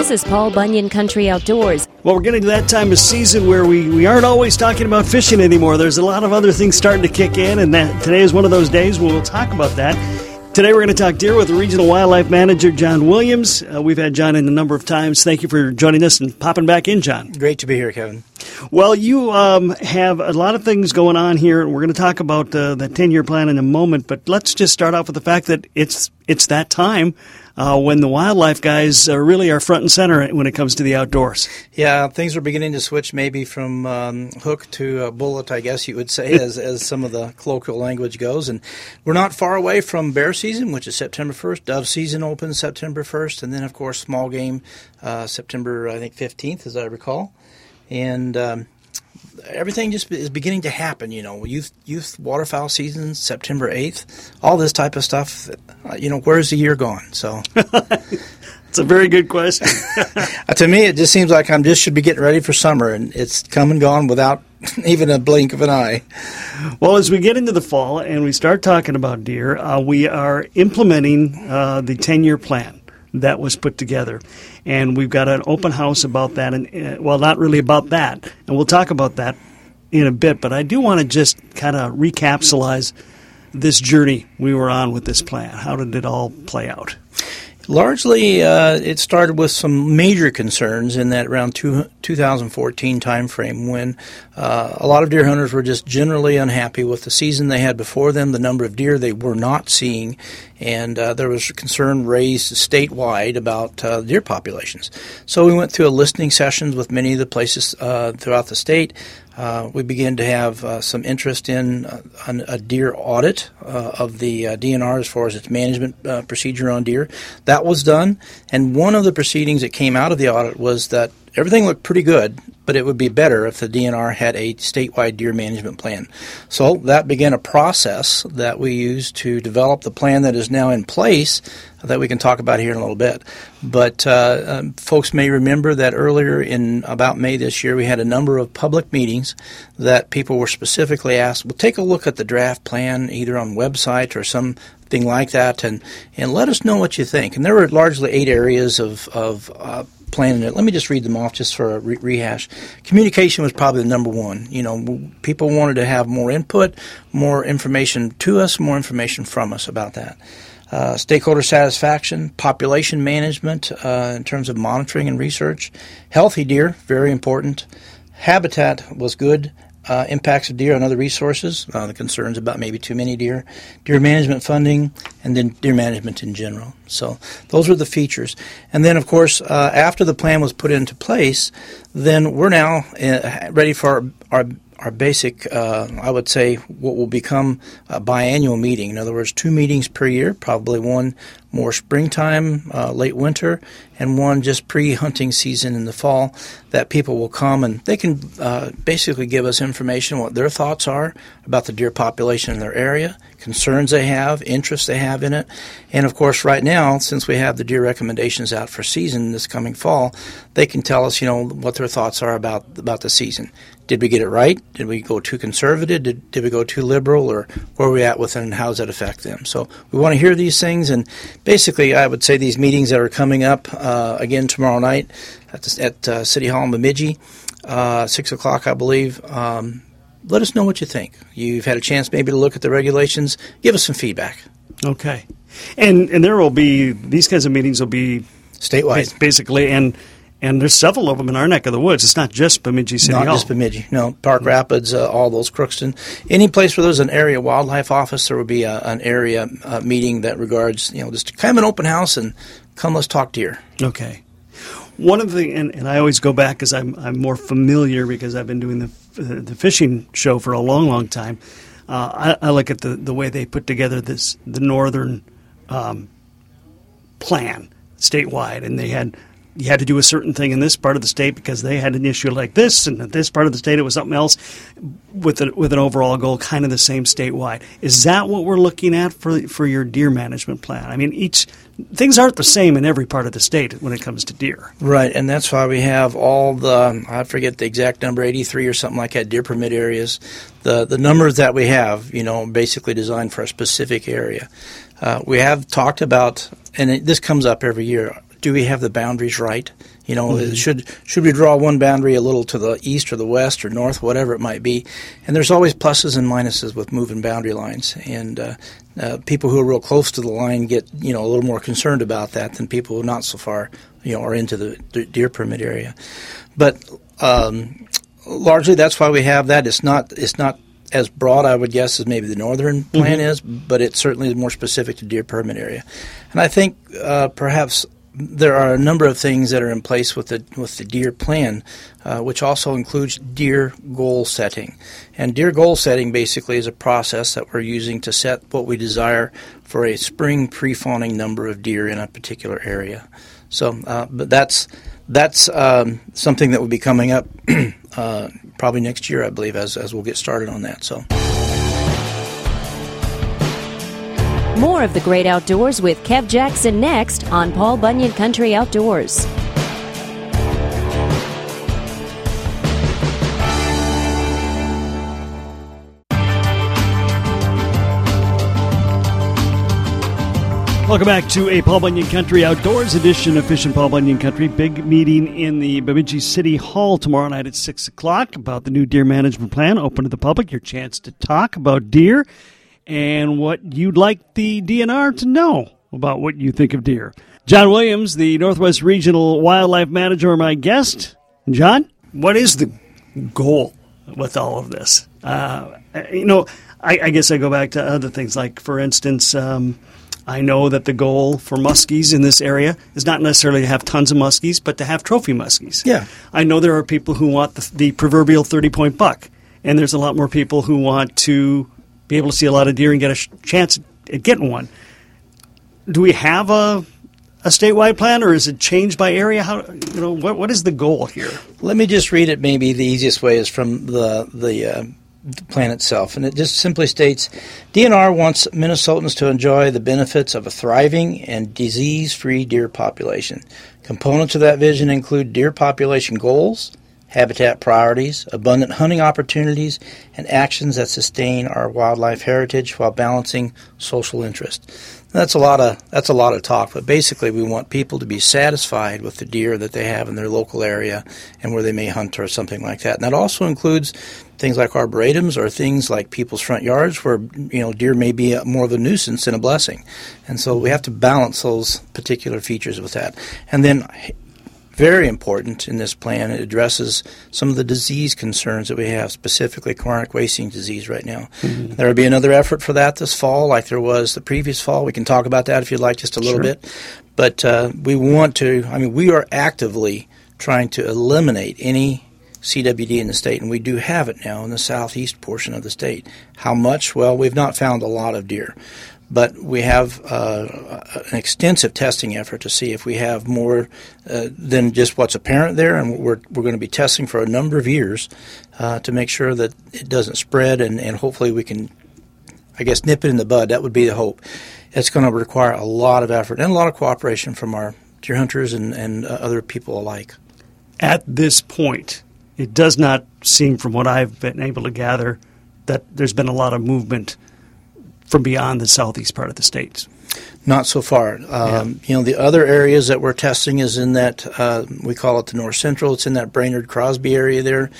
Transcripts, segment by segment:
This is Paul Bunyan Country Outdoors. Well, we're getting to that time of season where we, we aren't always talking about fishing anymore. There's a lot of other things starting to kick in, and that today is one of those days where we'll talk about that. Today we're going to talk deer with the Regional Wildlife Manager, John Williams. Uh, we've had John in a number of times. Thank you for joining us and popping back in, John. Great to be here, Kevin. Well, you um, have a lot of things going on here. We're going to talk about uh, the 10 year plan in a moment, but let's just start off with the fact that it's, it's that time uh, when the wildlife guys uh, really are front and center when it comes to the outdoors. Yeah, things are beginning to switch maybe from um, hook to bullet, I guess you would say, as, as some of the colloquial language goes. And we're not far away from bear season, which is September 1st. Dove season opens September 1st. And then, of course, small game uh, September, I think, 15th, as I recall. And um, everything just is beginning to happen. You know, youth youth waterfowl season, September eighth, all this type of stuff. Uh, you know, where's the year gone? So. It's a very good question. to me, it just seems like I'm just should be getting ready for summer, and it's come and gone without even a blink of an eye. Well, as we get into the fall and we start talking about deer, uh, we are implementing uh, the 10 year plan that was put together. And we've got an open house about that, and uh, well, not really about that, and we'll talk about that in a bit. But I do want to just kind of recapsulize this journey we were on with this plan. How did it all play out? Largely, uh, it started with some major concerns in that around two, 2014 timeframe when uh, a lot of deer hunters were just generally unhappy with the season they had before them, the number of deer they were not seeing, and uh, there was concern raised statewide about uh, deer populations. So we went through a listening sessions with many of the places uh, throughout the state. Uh, we began to have uh, some interest in uh, a deer audit uh, of the uh, DNR as far as its management uh, procedure on deer. That was done, and one of the proceedings that came out of the audit was that everything looked pretty good, but it would be better if the DNR had a statewide deer management plan. So that began a process that we used to develop the plan that is now in place that we can talk about here in a little bit. But uh, um, folks may remember that earlier in about May this year, we had a number of public meetings that people were specifically asked, well, take a look at the draft plan either on website or something like that and, and let us know what you think. And there were largely eight areas of, of uh, planning it. Let me just read them off just for a re- rehash. Communication was probably the number one. You know, people wanted to have more input, more information to us, more information from us about that. Uh, stakeholder satisfaction, population management uh, in terms of monitoring and research, healthy deer, very important. Habitat was good uh, impacts of deer on other resources, uh, the concerns about maybe too many deer, deer management funding, and then deer management in general. So those were the features. And then, of course, uh, after the plan was put into place, then we're now uh, ready for our, our our basic, uh, I would say, what will become a biannual meeting. In other words, two meetings per year, probably one more springtime, uh, late winter, and one just pre hunting season in the fall that people will come and they can uh, basically give us information what their thoughts are about the deer population in their area, concerns they have, interests they have in it. And of course, right now, since we have the deer recommendations out for season this coming fall, they can tell us, you know, what their thoughts are about, about the season. Did we get it right? Did we go too conservative? Did, did we go too liberal? Or where are we at with it and how does that affect them? So we want to hear these things and basically, I would say these meetings that are coming up uh, again tomorrow night at, the, at uh, City Hall in Bemidji, uh, six o'clock, I believe. Um, let us know what you think. You've had a chance maybe to look at the regulations. Give us some feedback. Okay, and and there will be these kinds of meetings will be statewide, basically, and and there's several of them in our neck of the woods. It's not just Bemidji City not Hall. just Bemidji. No, Park Rapids, uh, all those Crookston. Any place where there's an area wildlife office, there will be a, an area uh, meeting that regards, you know, just kind of an open house and come, let's talk deer. Okay. One of the, and, and I always go back because I'm, I'm more familiar because I've been doing the, the fishing show for a long, long time. Uh, I, I, look at the, the way they put together this, the northern um, plan statewide, and they had you had to do a certain thing in this part of the state because they had an issue like this, and in this part of the state it was something else, with a, with an overall goal kind of the same statewide. Is that what we're looking at for for your deer management plan? I mean, each things aren't the same in every part of the state when it comes to deer. Right, and that's why we have all the I forget the exact number, eighty three or something like that, deer permit areas. The the numbers that we have, you know, basically designed for a specific area. Uh, we have talked about, and it, this comes up every year do we have the boundaries right? You know, Mm-hmm. should should we draw one boundary a little to the east or the west or north, whatever it might be? And there's always pluses and minuses with moving boundary lines. And uh, uh, people who are real close to the line get you know a little more concerned about that than people who are not so far you know are into the deer permit area. But um, largely, that's why we have that. It's not it's not as broad, I would guess, as maybe the northern plan is, but it certainly is more specific to deer permit area. And I think uh, perhaps there are a number of things that are in place with the with the deer plan, uh, which also includes deer goal setting. And deer goal setting basically is a process that we're using to set what we desire for a spring pre-fawning number of deer in a particular area. So, uh, but that's that's um, something that will be coming up uh, probably next year, I believe, as as we'll get started on that. So. More of the great outdoors with Kev Jackson next on Paul Bunyan Country Outdoors. Welcome back to a Paul Bunyan Country Outdoors edition of Fish and Paul Bunyan Country. Big meeting in the Bemidji City Hall tomorrow night at 6 o'clock about the new deer management plan. Open to the public, your chance to talk about deer and what you'd like the DNR to know about what you think of deer. John Williams, the Northwest Regional Wildlife Manager, my guest. John, what is the goal with all of this? Uh, you know, I, I guess I go back to other things like, for instance, um, I know that the goal for muskies in this area is not necessarily to have tons of muskies, but to have trophy muskies. Yeah. I know there are people who want the, the proverbial 30 point buck, and there's a lot more people who want to be able to see a lot of deer and get a chance at getting one. Do we have a a statewide plan, or is it changed by area? How you know what what is the goal here? Let me just read it. Maybe the easiest way is from the the, uh, the plan itself, and it just simply states: DNR wants Minnesotans to enjoy the benefits of a thriving and disease-free deer population. Components of that vision include deer population goals, habitat priorities, abundant hunting opportunities, and actions that sustain our wildlife heritage while balancing social interest. That's a lot of that's a lot of talk, but basically we want people to be satisfied with the deer that they have in their local area and where they may hunt or something like that. And that also includes things like arboretums or things like people's front yards where you know deer may be more of a nuisance than a blessing. And so we have to balance those particular features with that. And then very important in this plan. It addresses some of the disease concerns that we have, specifically chronic wasting disease right now. Mm-hmm. There will be another effort for that this fall, like there was the previous fall. We can talk about that if you'd like, just a little Sure. bit. But uh, we want to, I mean, we are actively trying to eliminate any CWD in the state, and we do have it now in the southeast portion of the state. How much? Well, we've not found a lot of deer but we have uh, an extensive testing effort to see if we have more uh, than just what's apparent there, and we're, we're going to be testing for a number of years uh, to make sure that it doesn't spread, and, and hopefully we can, I guess, nip it in the bud. That would be the hope. It's going to require a lot of effort and a lot of cooperation from our deer hunters and, and uh, other people alike. At this point, it does not seem, from what I've been able to gather, that there's been a lot of movement from beyond the southeast part of the states. Not so far. Um, You know, the other areas that we're testing is in that uh, we call it the north central. It's in that Brainerd Crosby area there,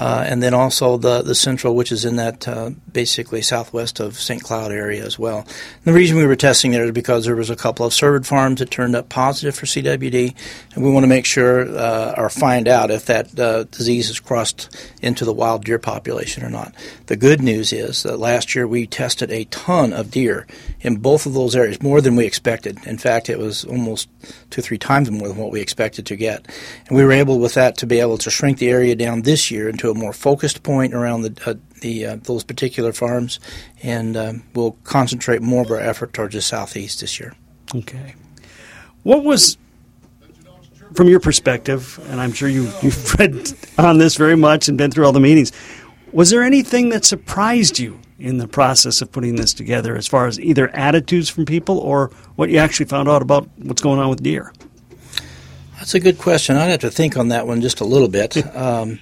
uh, and then also the the central, which is in that uh, basically southwest of St. Cloud area as well. And the reason we were testing there is because there was a couple of cervid farms that turned up positive for CWD, and we want to make sure uh, or find out if that uh, disease has crossed into the wild deer population or not. The good news is that last year we tested a ton of deer in both of those areas, more than we expected. In fact, it was almost two, three times more than what we expected to get. And we were able with that to be able to shrink the area down this year into a more focused point around the, uh, the uh, those particular farms, and um, we'll concentrate more of our effort towards the southeast this year. Okay. What was, from your perspective, and I'm sure you, you've read on this very much and been through all the meetings, was there anything that surprised you in the process of putting this together as far as either attitudes from people or what you actually found out about what's going on with deer? That's a good question. I'd have to think on that one just a little bit. Um,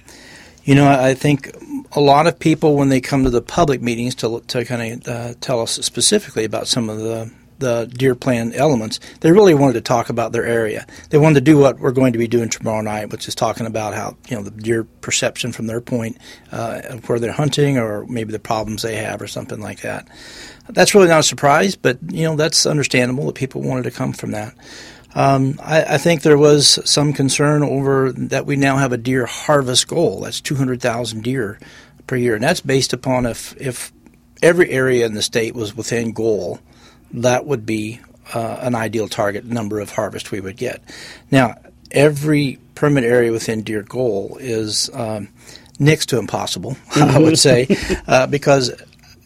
you know, I think a lot of people, when they come to the public meetings to, to kind of uh, tell us specifically about some of the the deer plan elements, they really wanted to talk about their area. They wanted to do what we're going to be doing tomorrow night, which is talking about how you know the deer perception from their point uh, of where they're hunting, or maybe the problems they have, or something like that. That's really not a surprise, but you know that's understandable that people wanted to come from that. Um, I, I, think there was some concern over that we now have a deer harvest goal. That's 200,000 deer per year, and that's based upon if if every area in the state was within goal, that would be uh, an ideal target number of harvest we would get. Now, every permit area within deer goal is um, next to impossible, I would say, uh, because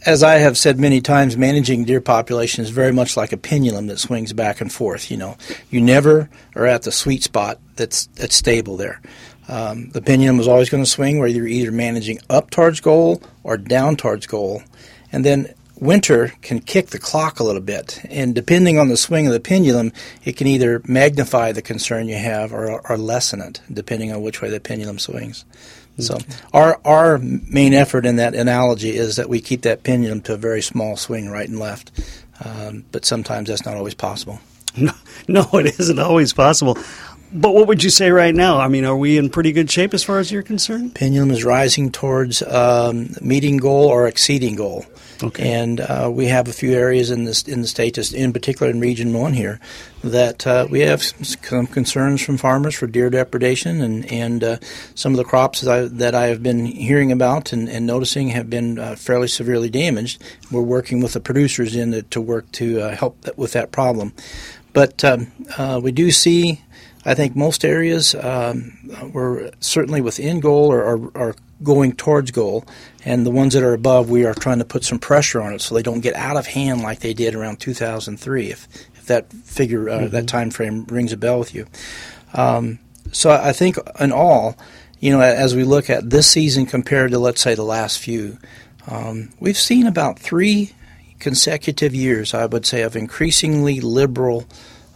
as I have said many times, managing deer population is very much like a pendulum that swings back and forth. You know, you never are at the sweet spot that's that's stable there. Um, the pendulum is always going to swing where you're either managing up towards goal or down towards goal, and then winter can kick the clock a little bit. And depending on the swing of the pendulum, it can either magnify the concern you have or, or lessen it, depending on which way the pendulum swings. So our our main effort in that analogy is that we keep that pendulum to a very small swing, right and left. Um, but sometimes that's not always possible. No, no, it isn't always possible. But what would you say right now? I mean, are we in pretty good shape as far as you're concerned? Pendulum is rising towards um, meeting goal or exceeding goal. Okay. And uh, we have a few areas in this in the state, just in particular in Region One here, that uh, we have some concerns from farmers for deer depredation, and and uh, some of the crops that I, that I have been hearing about and, and noticing have been uh, fairly severely damaged. We're working with the producers in to, to work to uh, help with that problem, but um, uh, we do see I think most areas um, we're certainly within goal or are, are, going towards goal, and the ones that are above, we are trying to put some pressure on it so they don't get out of hand like they did around 2003. If if that figure uh, mm-hmm. that time frame rings a bell with you, um, so I think in all, you know, as we look at this season compared to let's say the last few, um, we've seen about three consecutive years, I would say, of increasingly liberal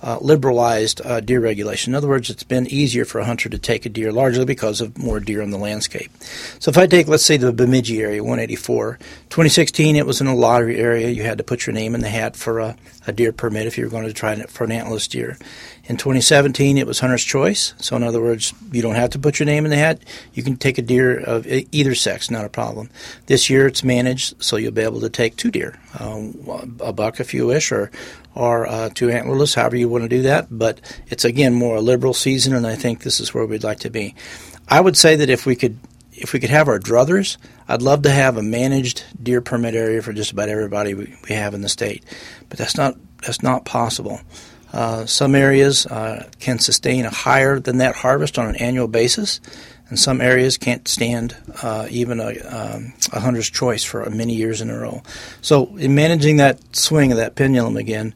uh, liberalized uh, deer regulation. In other words, it's been easier for a hunter to take a deer largely because of more deer in the landscape. So if I take, let's say, the Bemidji area, 184, 2016, it was in a lottery area. You had to put your name in the hat for a, a deer permit if you were going to try it for an antlerless deer. In 2017, it was hunter's choice. So in other words, you don't have to put your name in the hat. You can take a deer of either sex, not a problem. This year, it's managed, so you'll be able to take two deer, um, a buck if you wish, or or uh, two antlerless, however you want to do that. But it's again more a liberal season, and I think this is where we'd like to be. I would say that if we could if we could have our druthers, I'd love to have a managed deer permit area for just about everybody we, we have in the state, but that's not that's not possible. Uh, some areas uh, can sustain a higher than that harvest on an annual basis, and some areas can't stand uh, even a, um, a, hunter's choice for many years in a row. So, in managing that swing of that pendulum again,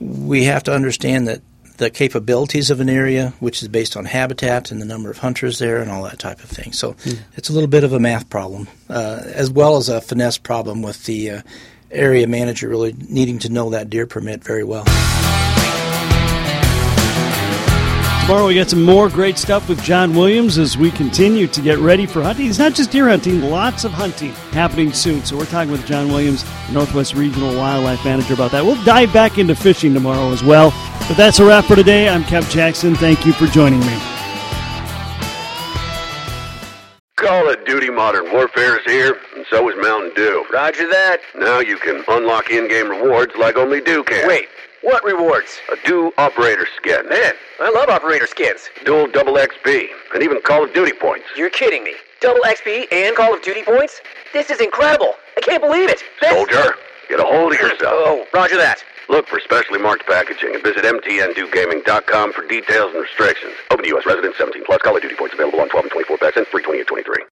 we have to understand that the capabilities of an area, which is based on habitat and the number of hunters there and all that type of thing. So, mm. it's a little bit of a math problem, uh, as well as a finesse problem with the uh, area manager really needing to know that deer permit very well. Tomorrow we got some more great stuff with John Williams as we continue to get ready for hunting. It's not just deer hunting, lots of hunting happening soon. So we're talking with John Williams, Northwest Regional Wildlife Manager, about that. We'll dive back into fishing tomorrow as well. But that's a wrap for today. I'm Kev Jackson. Thank you for joining me. Call of Duty Modern Warfare is here, and so is Mountain Dew. Roger that. Now you can unlock in-game rewards like only Dew can. Wait, what rewards? A Dew Operator Skin. Man, I love Operator Skins. Dual Double XP, and even Call of Duty points. You're kidding me. Double XP and Call of Duty points? This is incredible. I can't believe it. This... Soldier, get a hold of yourself. Oh, roger that. Look for specially marked packaging and visit mtndewgaming.com for details and restrictions. Open to U.S. residents 17 plus. Of Duty points available on 12 and 24 packs and free 2823.